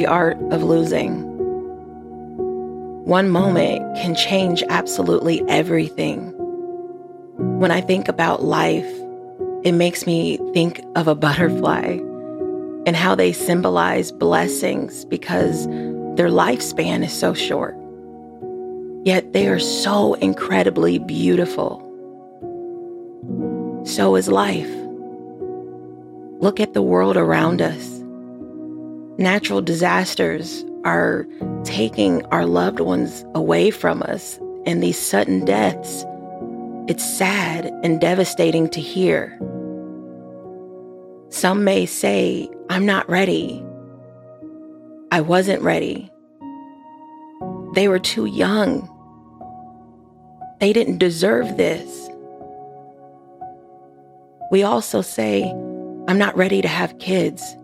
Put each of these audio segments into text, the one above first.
The Art of Losing. One moment can change absolutely everything. When I think about life, it makes me think of a butterfly and how they symbolize blessings because their lifespan is so short. Yet they are so incredibly beautiful. So is life. Look at the world around us. Natural disasters are taking our loved ones away from us, and these sudden deaths, it's sad and devastating to hear. Some may say, I'm not ready. I wasn't ready. They were too young. They didn't deserve this. We also say, I'm not ready to have kids.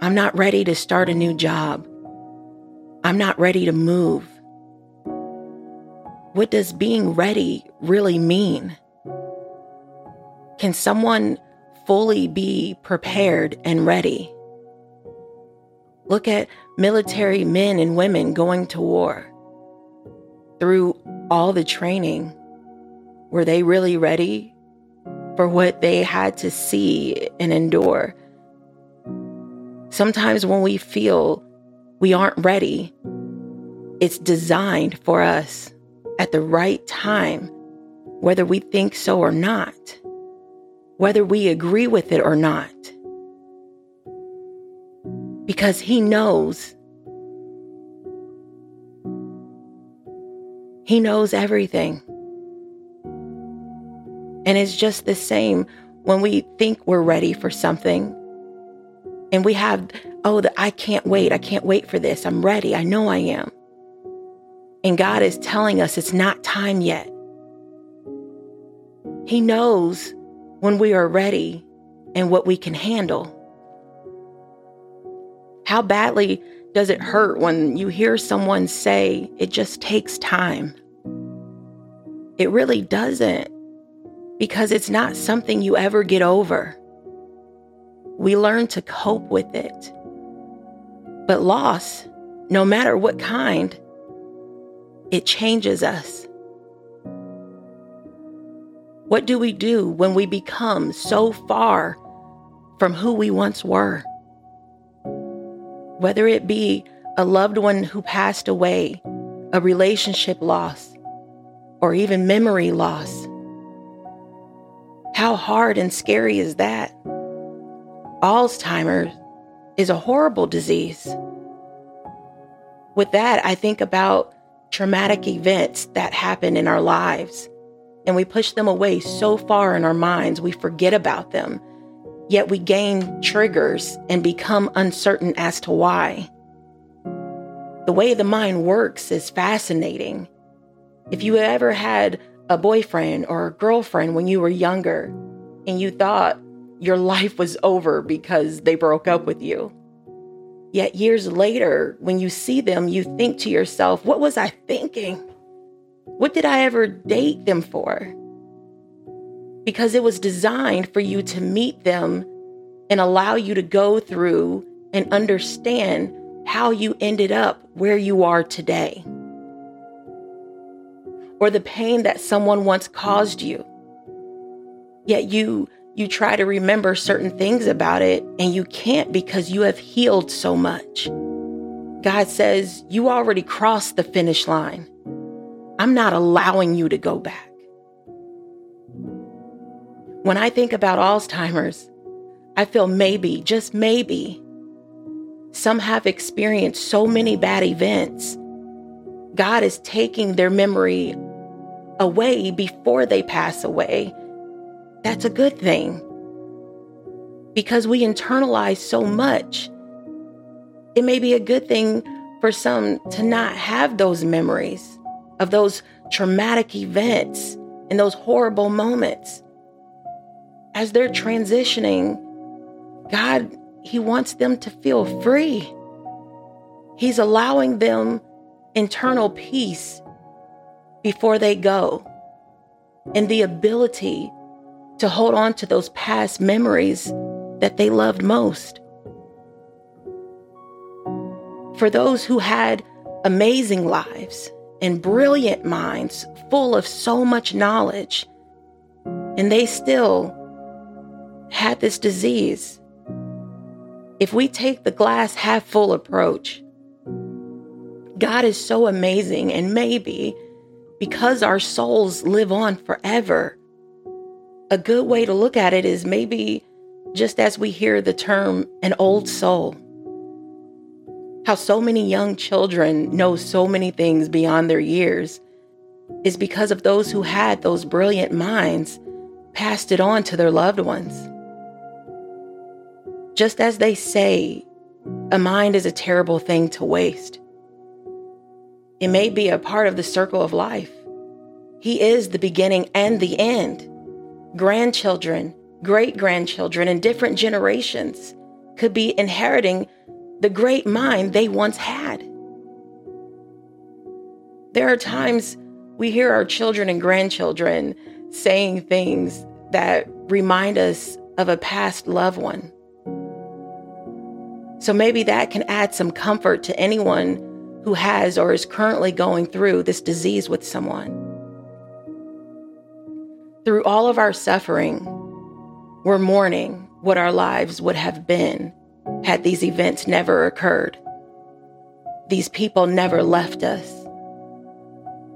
I'm not ready to start a new job. I'm not ready to move. What does being ready really mean? Can someone fully be prepared and ready? Look at military men and women going to war. Through all the training, were they really ready for what they had to see and endure? Sometimes when we feel we aren't ready, it's designed for us at the right time, whether we think so or not, whether we agree with it or not. Because He knows. He knows everything. And it's just the same when we think we're ready for something and we have, oh, the, I can't wait. I can't wait for this. I'm ready. I know I am. And God is telling us it's not time yet. He knows when we are ready and what we can handle. How badly does it hurt when you hear someone say it just takes time? It really doesn't because it's not something you ever get over. We learn to cope with it. But loss, no matter what kind, it changes us. What do we do when we become so far from who we once were? Whether it be a loved one who passed away, a relationship loss, or even memory loss. How hard and scary is that? Alzheimer's is a horrible disease. With that, I think about traumatic events that happen in our lives, and we push them away so far in our minds, we forget about them. Yet we gain triggers and become uncertain as to why. The way the mind works is fascinating. If you ever had a boyfriend or a girlfriend when you were younger and you thought your life was over because they broke up with you. Yet years later, when you see them, you think to yourself, what was I thinking? What did I ever date them for? Because it was designed for you to meet them and allow you to go through and understand how you ended up where you are today. Or the pain that someone once caused you. Yet you you try to remember certain things about it and you can't because you have healed so much. God says, You already crossed the finish line. I'm not allowing you to go back. When I think about Alzheimer's, I feel maybe, just maybe, some have experienced so many bad events. God is taking their memory away before they pass away that's a good thing. Because we internalize so much. It may be a good thing for some to not have those memories of those traumatic events and those horrible moments. As they're transitioning, God, He wants them to feel free. He's allowing them internal peace before they go and the ability to hold on to those past memories that they loved most. for those who had amazing lives and brilliant minds full of so much knowledge, and they still had this disease. If we take the glass half full approach, God is so amazing, and maybe because our souls live on forever, a good way to look at it is maybe just as we hear the term an old soul. How so many young children know so many things beyond their years is because of those who had those brilliant minds passed it on to their loved ones. Just as they say, a mind is a terrible thing to waste. It may be a part of the circle of life. He is the beginning and the end. Grandchildren, great grandchildren, and different generations could be inheriting the great mind they once had. There are times we hear our children and grandchildren saying things that remind us of a past loved one. So maybe that can add some comfort to anyone who has or is currently going through this disease with someone. Through all of our suffering, we're mourning what our lives would have been had these events never occurred. These people never left us,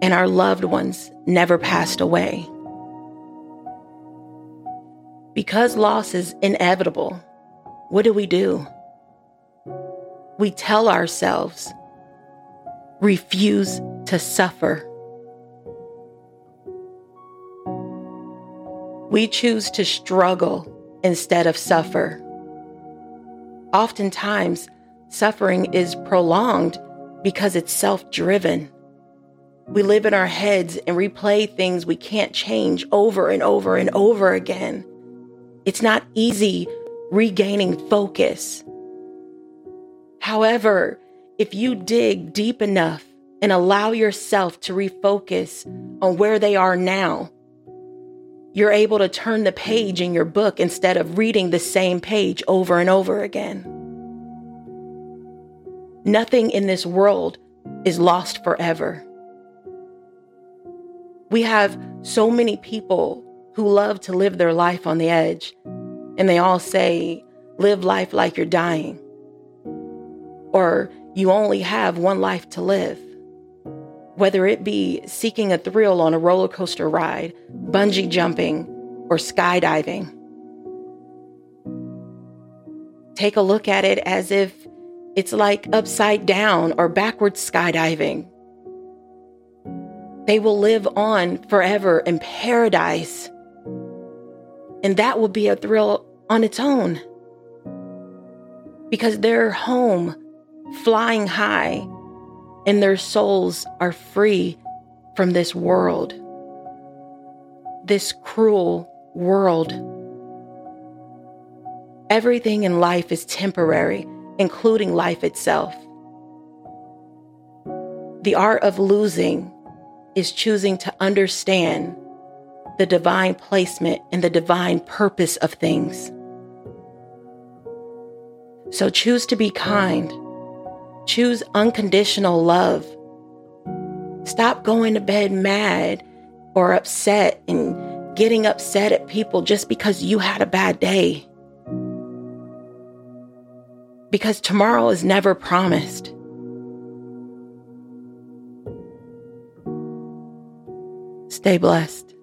and our loved ones never passed away. Because loss is inevitable, what do we do? We tell ourselves, refuse to suffer. We choose to struggle instead of suffer. Oftentimes, suffering is prolonged because it's self driven. We live in our heads and replay things we can't change over and over and over again. It's not easy regaining focus. However, if you dig deep enough and allow yourself to refocus on where they are now, you're able to turn the page in your book instead of reading the same page over and over again. Nothing in this world is lost forever. We have so many people who love to live their life on the edge, and they all say, live life like you're dying, or you only have one life to live whether it be seeking a thrill on a roller coaster ride, bungee jumping, or skydiving. Take a look at it as if it's like upside down or backwards skydiving. They will live on forever in paradise. And that will be a thrill on its own. Because they're home, flying high, and their souls are free from this world, this cruel world. Everything in life is temporary, including life itself. The art of losing is choosing to understand the divine placement and the divine purpose of things. So choose to be kind Choose unconditional love. Stop going to bed mad or upset and getting upset at people just because you had a bad day. Because tomorrow is never promised. Stay blessed.